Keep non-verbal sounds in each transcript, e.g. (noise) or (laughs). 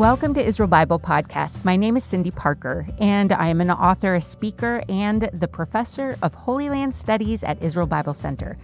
Welcome to Israel Bible Podcast. My name is Cindy Parker, and I am an author, a speaker, and the professor of Holy Land Studies at Israel Bible Center.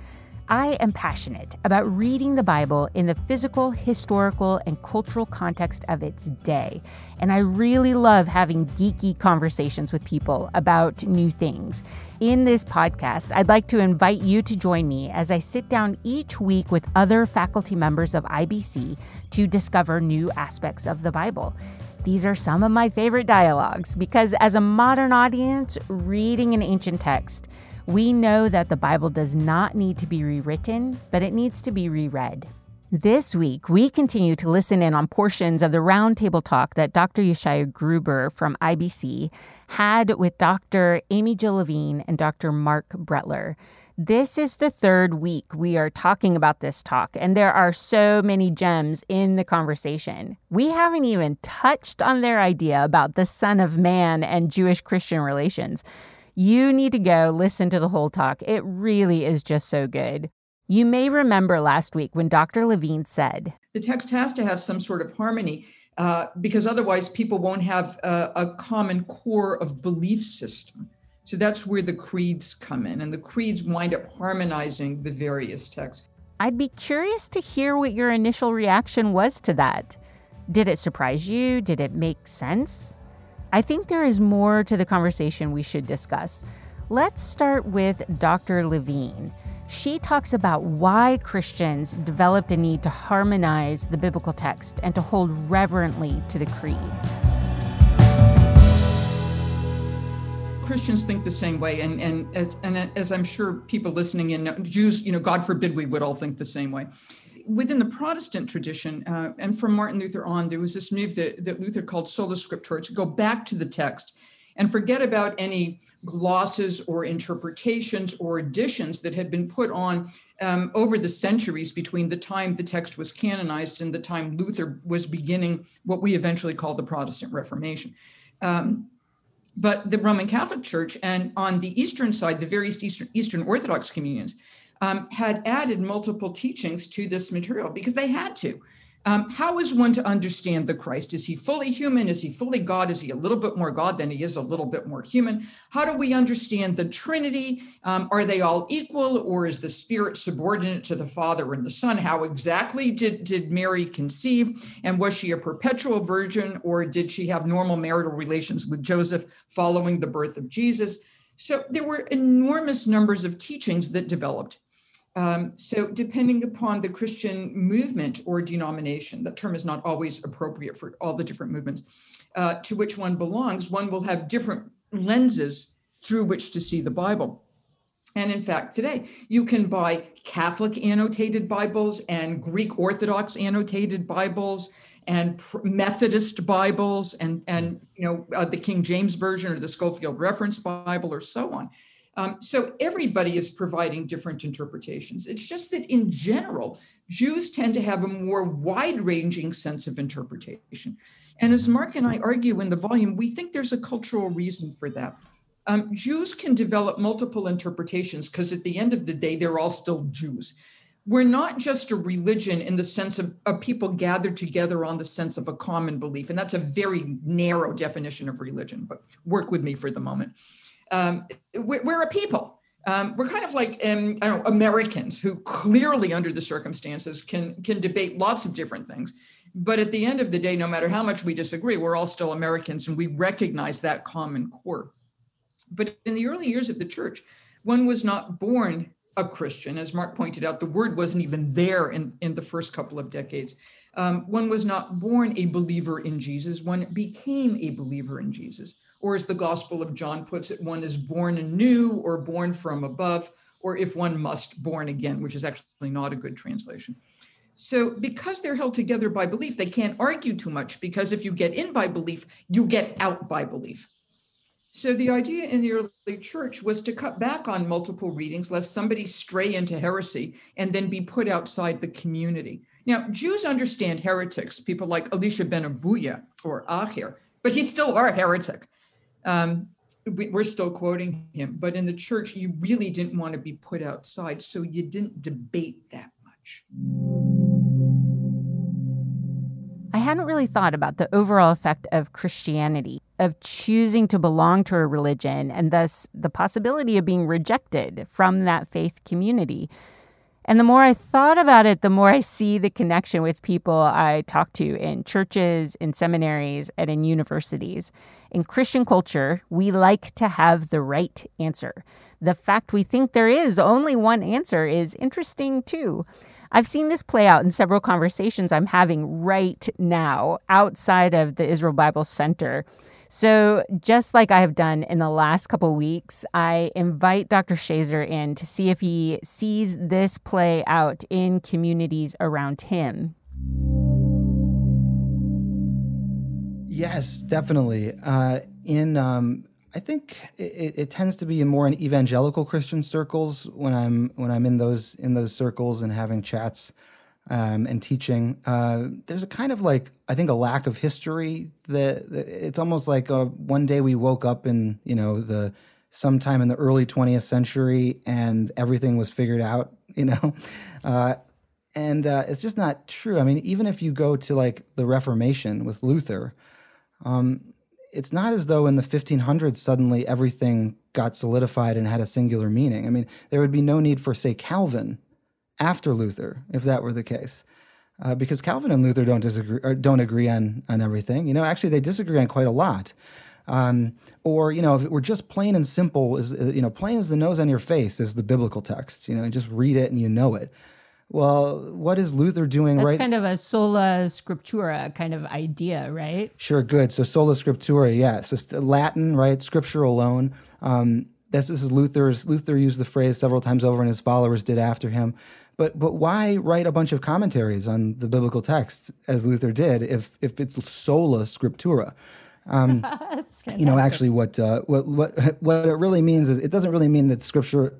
I am passionate about reading the Bible in the physical, historical, and cultural context of its day. And I really love having geeky conversations with people about new things. In this podcast, I'd like to invite you to join me as I sit down each week with other faculty members of IBC to discover new aspects of the Bible. These are some of my favorite dialogues because, as a modern audience, reading an ancient text, we know that the Bible does not need to be rewritten, but it needs to be reread. This week, we continue to listen in on portions of the roundtable talk that Dr. Yeshaya Gruber from IBC had with Dr. Amy Jill Levine and Dr. Marc Brettler. This is the third week we are talking about this talk, and there are so many gems in the conversation. We haven't even touched on their idea about the Son of Man and Jewish Christian relations. You need to go listen to the whole talk. It really is just so good. You may remember last week when Dr. Levine said the text has to have some sort of harmony uh, because otherwise people won't have a, a common core of belief system. So that's where the creeds come in, and the creeds wind up harmonizing the various texts. I'd be curious to hear what your initial reaction was to that. Did it surprise you? Did it make sense? I think there is more to the conversation we should discuss. Let's start with Dr. Levine. She talks about why Christians developed a need to harmonize the biblical text and to hold reverently to the creeds. Christians think the same way, and and and as I'm sure people listening in, Jews, you know, God forbid we would all think the same way within the Protestant tradition, uh, and from Martin Luther on, there was this move that, that Luther called sola scriptura, to go back to the text and forget about any glosses or interpretations or additions that had been put on um, over the centuries between the time the text was canonized and the time Luther was beginning what we eventually call the Protestant Reformation. Um, but the Roman Catholic Church and on the Eastern side, the various Eastern, Eastern Orthodox communions um, had added multiple teachings to this material because they had to. Um, how is one to understand the Christ? Is he fully human? Is he fully God? Is he a little bit more God than he is a little bit more human? How do we understand the Trinity? Um, are they all equal, or is the Spirit subordinate to the Father and the Son? How exactly did, did Mary conceive? And was she a perpetual virgin, or did she have normal marital relations with Joseph following the birth of Jesus? So there were enormous numbers of teachings that developed um, so, depending upon the Christian movement or denomination, that term is not always appropriate for all the different movements uh, to which one belongs, one will have different lenses through which to see the Bible. And in fact, today you can buy Catholic annotated Bibles and Greek Orthodox annotated Bibles and Methodist Bibles and and you know uh, the King James version or the Scofield Reference Bible or so on. Um, so everybody is providing different interpretations. It's just that in general, Jews tend to have a more wide ranging sense of interpretation. And as Marc and I argue in the volume, we think there's a cultural reason for that. Um, Jews can develop multiple interpretations because at the end of the day, they're all still Jews. We're not just a religion in the sense of, of people gathered together on the sense of a common belief. And that's a very narrow definition of religion, but work with me for the moment um, we're, a people. Um, we're kind of like um, know, Americans who clearly, under the circumstances, can can debate lots of different things. But at the end of the day, no matter how much we disagree, we're all still Americans, and we recognize that common core. But in the early years of the church, one was not born a Christian, as Marc pointed out. The word wasn't even there in, in the first couple of decades. Um, one was not born a believer in Jesus. One became a believer in Jesus or as the Gospel of John puts it, one is born anew or born from above, or if one must, born again, which is actually not a good translation. So, because they're held together by belief, they can't argue too much because if you get in by belief, you get out by belief. So, the idea in the early church was to cut back on multiple readings lest somebody stray into heresy and then be put outside the community. Now, Jews understand heretics, people like Elisha ben Abuya or Acher, but he's still a heretic. Um, we, we're still quoting him, but in the church, you really didn't want to be put outside, so you didn't debate that much. I hadn't really thought about the overall effect of Christianity, of choosing to belong to a religion, and thus the possibility of being rejected from that faith community. And the more I thought about it, the more I see the connection with people I talk to in churches, in seminaries, and in universities. In Christian culture, we like to have the right answer. The fact we think there is only one answer is interesting too. I've seen this play out in several conversations I'm having right now outside of the Israel Bible Center so, just like I have done in the last couple weeks, I invite Dr. Shazer in to see if he sees this play out in communities around him. Yes, definitely. Uh, in um, I think it, it, tends to be more in evangelical Christian circles when I'm when I'm in those in those circles and having chats um, and teaching, uh, there's a kind of like I think a lack of history that, that it's almost like a, uh, one day we woke up in you know the sometime in the early 20th century and everything was figured out, you know, (laughs) uh, and uh, it's just not true. I mean, even if you go to like the Reformation with Luther, um, it's not as though in the 1500s suddenly everything got solidified and had a singular meaning. I mean, there would be no need for say Calvin after Luther, if that were the case. Uh, because Calvin and Luther don't disagree or don't agree on on everything. You know, actually they disagree on quite a lot. Um, or you know, if it were just plain and simple, is you know, plain as the nose on your face is the biblical text. You know, and just read it and you know it. Well, what is Luther doing That's right? kind of a sola scriptura kind of idea, right? Sure, good. So sola scriptura, yeah. So Latin, right? Scripture alone. Um, this, this is Luther's. Luther used the phrase several times over, and his followers did after him. But but why write a bunch of commentaries on the biblical texts as Luther did if if it's sola scriptura? Um, (laughs) you know, actually, what, uh, what what what it really means is it doesn't really mean that scripture.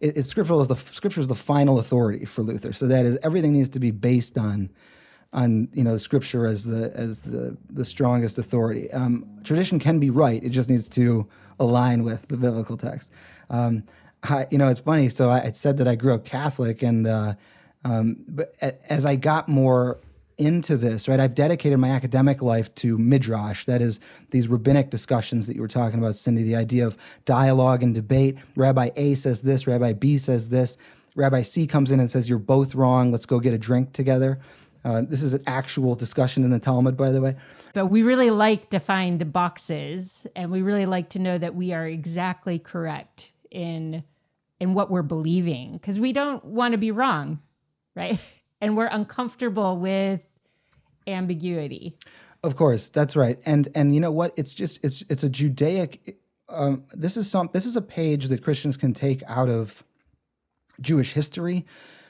It, it's scriptural is the scripture is the final authority for Luther. So that is everything needs to be based on on you know the scripture as the as the the strongest authority. Um, tradition can be right; it just needs to align with the biblical text. Um, I, you know, it's funny. So I, I, said that I grew up Catholic, and uh, um, but as I got more into this, right, I've dedicated my academic life to midrash. That is these rabbinic discussions that you were talking about, Cindy. The idea of dialogue and debate. Rabbi A says this, Rabbi B says this. Rabbi C comes in and says, "You're both wrong. Let's go get a drink together." Uh, this is an actual discussion in the Talmud, by the way. But we really like defined boxes, and we really like to know that we are exactly correct in in what we're believing because we don't want to be wrong, right? (laughs) and we're uncomfortable with ambiguity. Of course, that's right. And and you know what? It's just it's it's a Judaic. Um, this is some. This is a page that Christians can take out of Jewish history,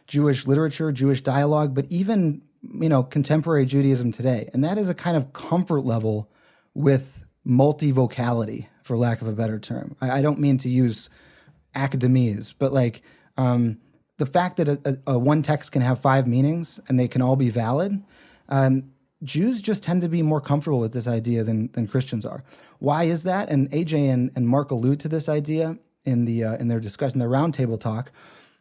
Jewish literature, Jewish dialogue, but even you know contemporary Judaism today. And that is a kind of comfort level with multivocality, for lack of a better term. I, I don't mean to use academese, but like um, the fact that a, a, a, one text can have five meanings and they can all be valid. Um, Jews just tend to be more comfortable with this idea than, than Christians are. Why is that? And AJ and, and Marc allude to this idea in the uh, in their discussion, their roundtable talk,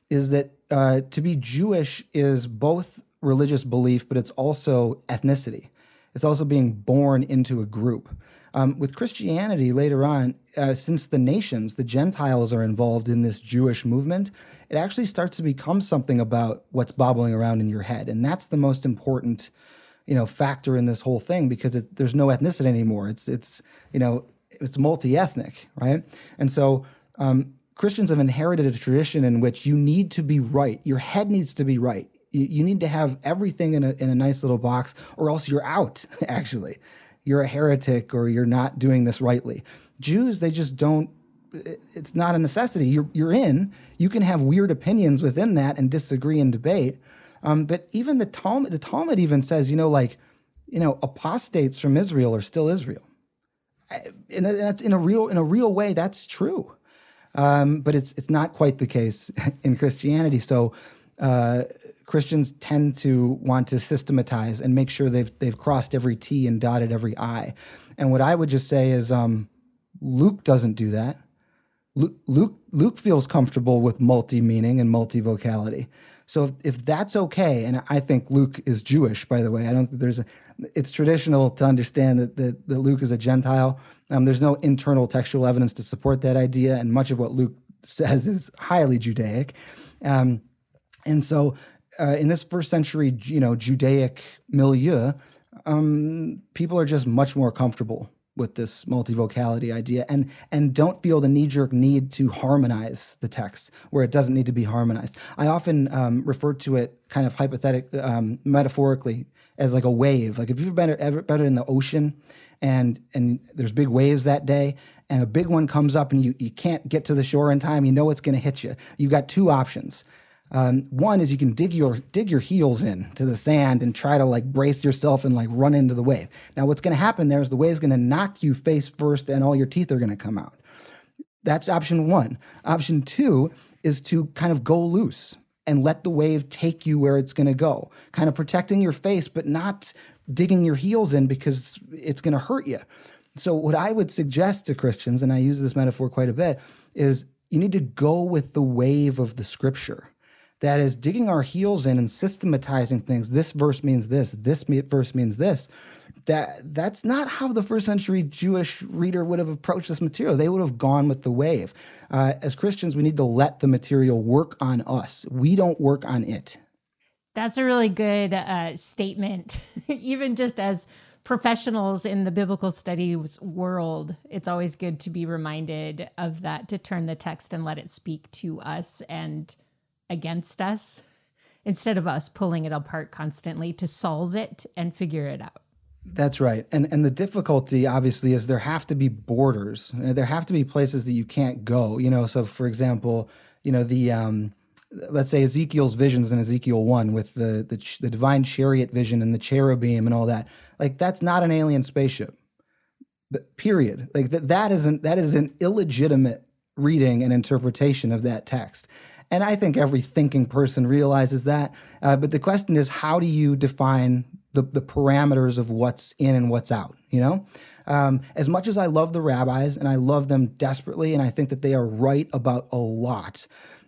is that uh, to be Jewish is both religious belief, but it's also ethnicity. It's also being born into a group. Um, with Christianity later on, uh, since the nations, the Gentiles are involved in this Jewish movement, it actually starts to become something about what's bobbling around in your head, and that's the most important, you know, factor in this whole thing because it, there's no ethnicity anymore. It's it's you know it's multi-ethnic, right? And so um, Christians have inherited a tradition in which you need to be right. Your head needs to be right. You, you need to have everything in a in a nice little box, or else you're out. (laughs) Actually, you're a heretic or you're not doing this rightly. Jews, they just don't it's not a necessity. You're you're in. You can have weird opinions within that and disagree and debate. Um, but even the Talmud, the Talmud even says, you know, like, you know, apostates from Israel are still Israel. And that's in a real in a real way. That's true. Um, but it's it's not quite the case (laughs) in Christianity. So uh, Christians tend to want to systematize and make sure they've they've crossed every T and dotted every I. And what I would just say is, um, Luke doesn't do that. Luke, Luke Luke feels comfortable with multi meaning and multi vocality. So if, if that's okay, and I think Luke is Jewish, by the way, I don't think there's a, it's traditional to understand that, that, that Luke is a Gentile. Um, there's no internal textual evidence to support that idea, and much of what Luke says is highly Judaic. Um, and so uh, in this first century, you know, Judaic milieu, um, people are just much more comfortable with this multivocality idea and and don't feel the knee-jerk need to harmonize the text where it doesn't need to be harmonized. I often um, refer to it kind of hypothetic um, metaphorically as like a wave. Like if you've been ever been in the ocean and and there's big waves that day and a big one comes up and you, you can't get to the shore in time you know it's going to hit you. You've got two options um, one is you can dig your dig your heels in to the sand and try to like brace yourself and like run into the wave. Now, what's going to happen there is the wave is going to knock you face first, and all your teeth are going to come out. That's option one. Option two is to kind of go loose and let the wave take you where it's going to go, kind of protecting your face, but not digging your heels in because it's going to hurt you. So, what I would suggest to Christians, and I use this metaphor quite a bit, is you need to go with the wave of the scripture that is digging our heels in and systematizing things. This verse means this, this verse means this. That that's not how the first century Jewish reader would have approached this material. They would have gone with the wave. Uh, as Christians, we need to let the material work on us. We don't work on it. That's a really good uh, statement. (laughs) Even just as professionals in the biblical studies world, it's always good to be reminded of that, to turn the text and let it speak to us and against us instead of us pulling it apart constantly to solve it and figure it out. That's right. And and the difficulty obviously is there have to be borders. There have to be places that you can't go, you know, so for example, you know, the um let's say Ezekiel's visions in Ezekiel 1 with the, the the divine chariot vision and the cherubim and all that. Like that's not an alien spaceship. But period. Like that that isn't that is an illegitimate reading and interpretation of that text. And I think every thinking person realizes that. Uh, but the question is, how do you define the, the parameters of what's in and what's out? You know, um, as much as I love the rabbis and I love them desperately, and I think that they are right about a lot,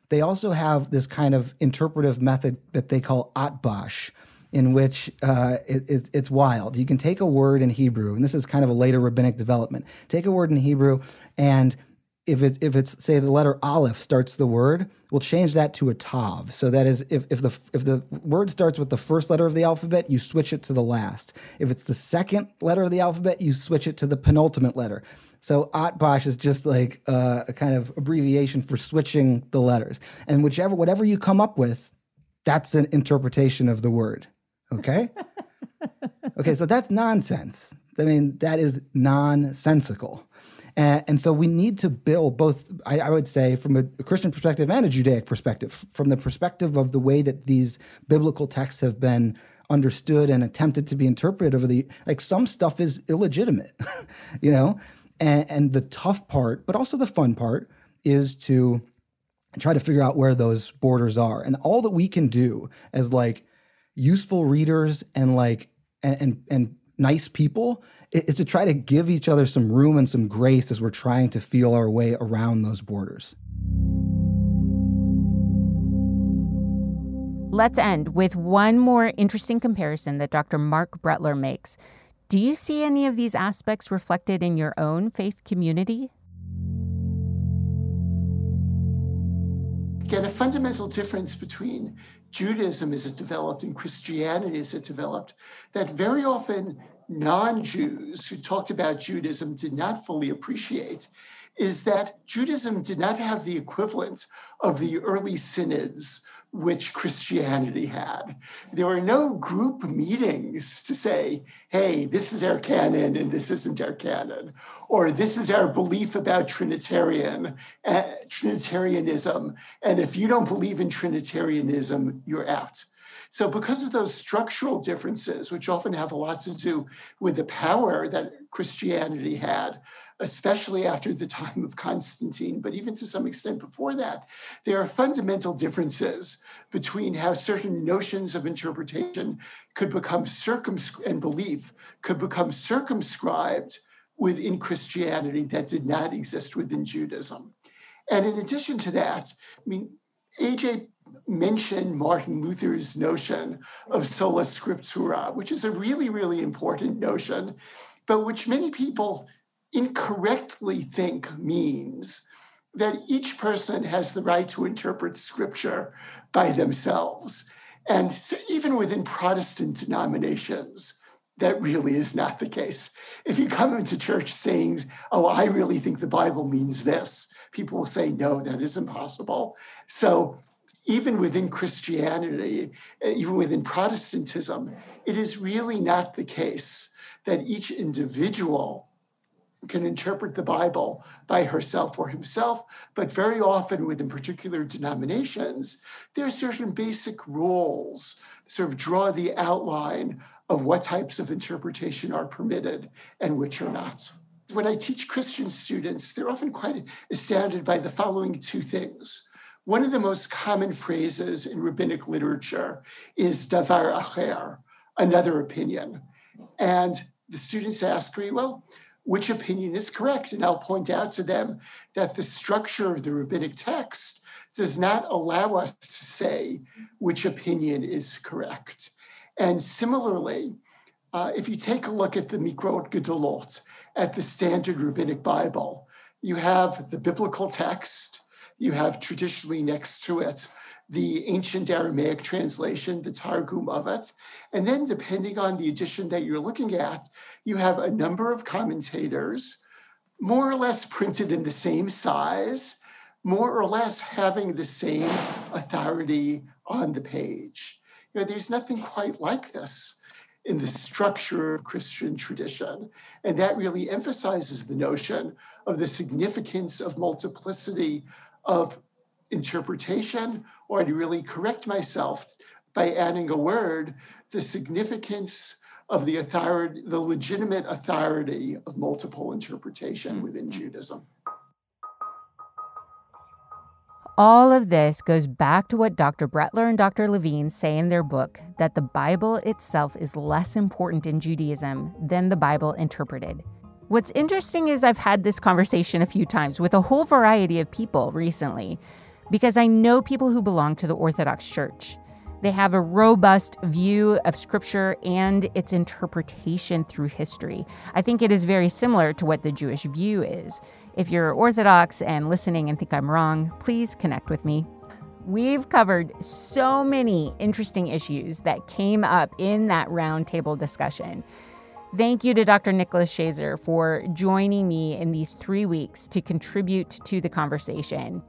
they also have this kind of interpretive method that they call atbash in which uh, it, it's, it's wild. You can take a word in Hebrew, and this is kind of a later rabbinic development. Take a word in Hebrew, and if it's if it's say the letter aleph starts the word, we'll change that to a tav. So that is if, if the if the word starts with the first letter of the alphabet, you switch it to the last. If it's the second letter of the alphabet, you switch it to the penultimate letter. So atbash is just like uh, a kind of abbreviation for switching the letters. And whichever whatever you come up with, that's an interpretation of the word. Okay? (laughs) okay, so that's nonsense. I mean, that is nonsensical. And, and so we need to build both, I, I, would say, from a Christian perspective and a Judaic perspective, from the perspective of the way that these biblical texts have been understood and attempted to be interpreted over the like some stuff is illegitimate, (laughs) you know? And, and the tough part, but also the fun part, is to try to figure out where those borders are. And all that we can do as like useful readers and like and and, and nice people is to try to give each other some room and some grace as we're trying to feel our way around those borders. Let's end with one more interesting comparison that Dr. Marc Brettler makes. Do you see any of these aspects reflected in your own faith community? Again, a fundamental difference between Judaism as it developed and Christianity as it developed, that very often non Jews who talked about Judaism did not fully appreciate is that Judaism did not have the equivalent of the early synods which Christianity had. There were no group meetings to say, hey, this is our canon and this isn't our canon, or this is our belief about Trinitarian, uh, Trinitarianism. And if you don't believe in Trinitarianism, you're out. So, because of those structural differences, which often have a lot to do with the power that Christianity had, especially after the time of Constantine, but even to some extent before that, there are fundamental differences between how certain notions of interpretation could become circumscribed and belief could become circumscribed within Christianity that did not exist within Judaism. And in addition to that, I mean, AJ mention Martin Luther's notion of sola scriptura, which is a really, really important notion, but which many people incorrectly think means that each person has the right to interpret scripture by themselves. And so even within Protestant denominations, that really is not the case. If you come into church saying, Oh, I really think the Bible means this, people will say, No, that is impossible. So even within Christianity, even within Protestantism, it is really not the case that each individual can interpret the Bible by herself or himself, but very often within particular denominations, there are certain basic rules sort of draw the outline of what types of interpretation are permitted and which are not. When I teach Christian students, they're often quite astounded by the following two things. One of the most common phrases in rabbinic literature is davar acher, another opinion. And the students ask me, well, which opinion is correct? And I'll point out to them that the structure of the rabbinic text does not allow us to say which opinion is correct. And similarly, uh, if you take a look at the Mikraot Gedolot, at the standard rabbinic Bible, you have the biblical text, you have traditionally next to it the ancient Aramaic translation, the Targum of it. And then, depending on the edition that you're looking at, you have a number of commentators, more or less printed in the same size, more or less having the same authority on the page. You know, there's nothing quite like this in the structure of Christian tradition. And that really emphasizes the notion of the significance of multiplicity of interpretation, or to really correct myself by adding a word, the significance of the authority, the legitimate authority of multiple interpretation mm-hmm. within Judaism. All of this goes back to what Dr. Brettler and Dr. Levine say in their book that the Bible itself is less important in Judaism than the Bible interpreted. What's interesting is I've had this conversation a few times with a whole variety of people recently because I know people who belong to the Orthodox Church. They have a robust view of Scripture and its interpretation through history. I think it is very similar to what the Jewish view is. If you're Orthodox and listening and think I'm wrong, please connect with me. We've covered so many interesting issues that came up in that roundtable discussion. Thank you to Dr. Nicholas Shazer for joining me in these three weeks to contribute to the conversation.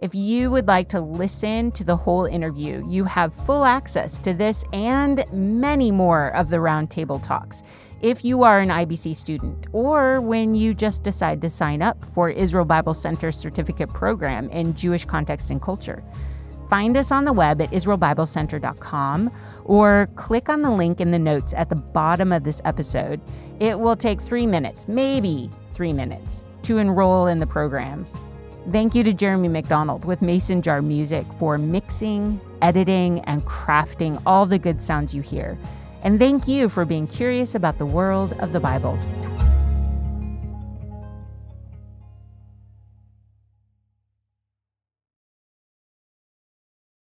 If you would like to listen to the whole interview, you have full access to this and many more of the roundtable talks. If you are an IBC student, or when you just decide to sign up for Israel Bible Center certificate program in Jewish context and culture, find us on the web at israelbiblecenter.com or click on the link in the notes at the bottom of this episode. It will take three minutes, maybe three minutes, to enroll in the program. Thank you to Jeremy McDonald with Mason Jar Music for mixing, editing, and crafting all the good sounds you hear. And thank you for being curious about the world of the Bible.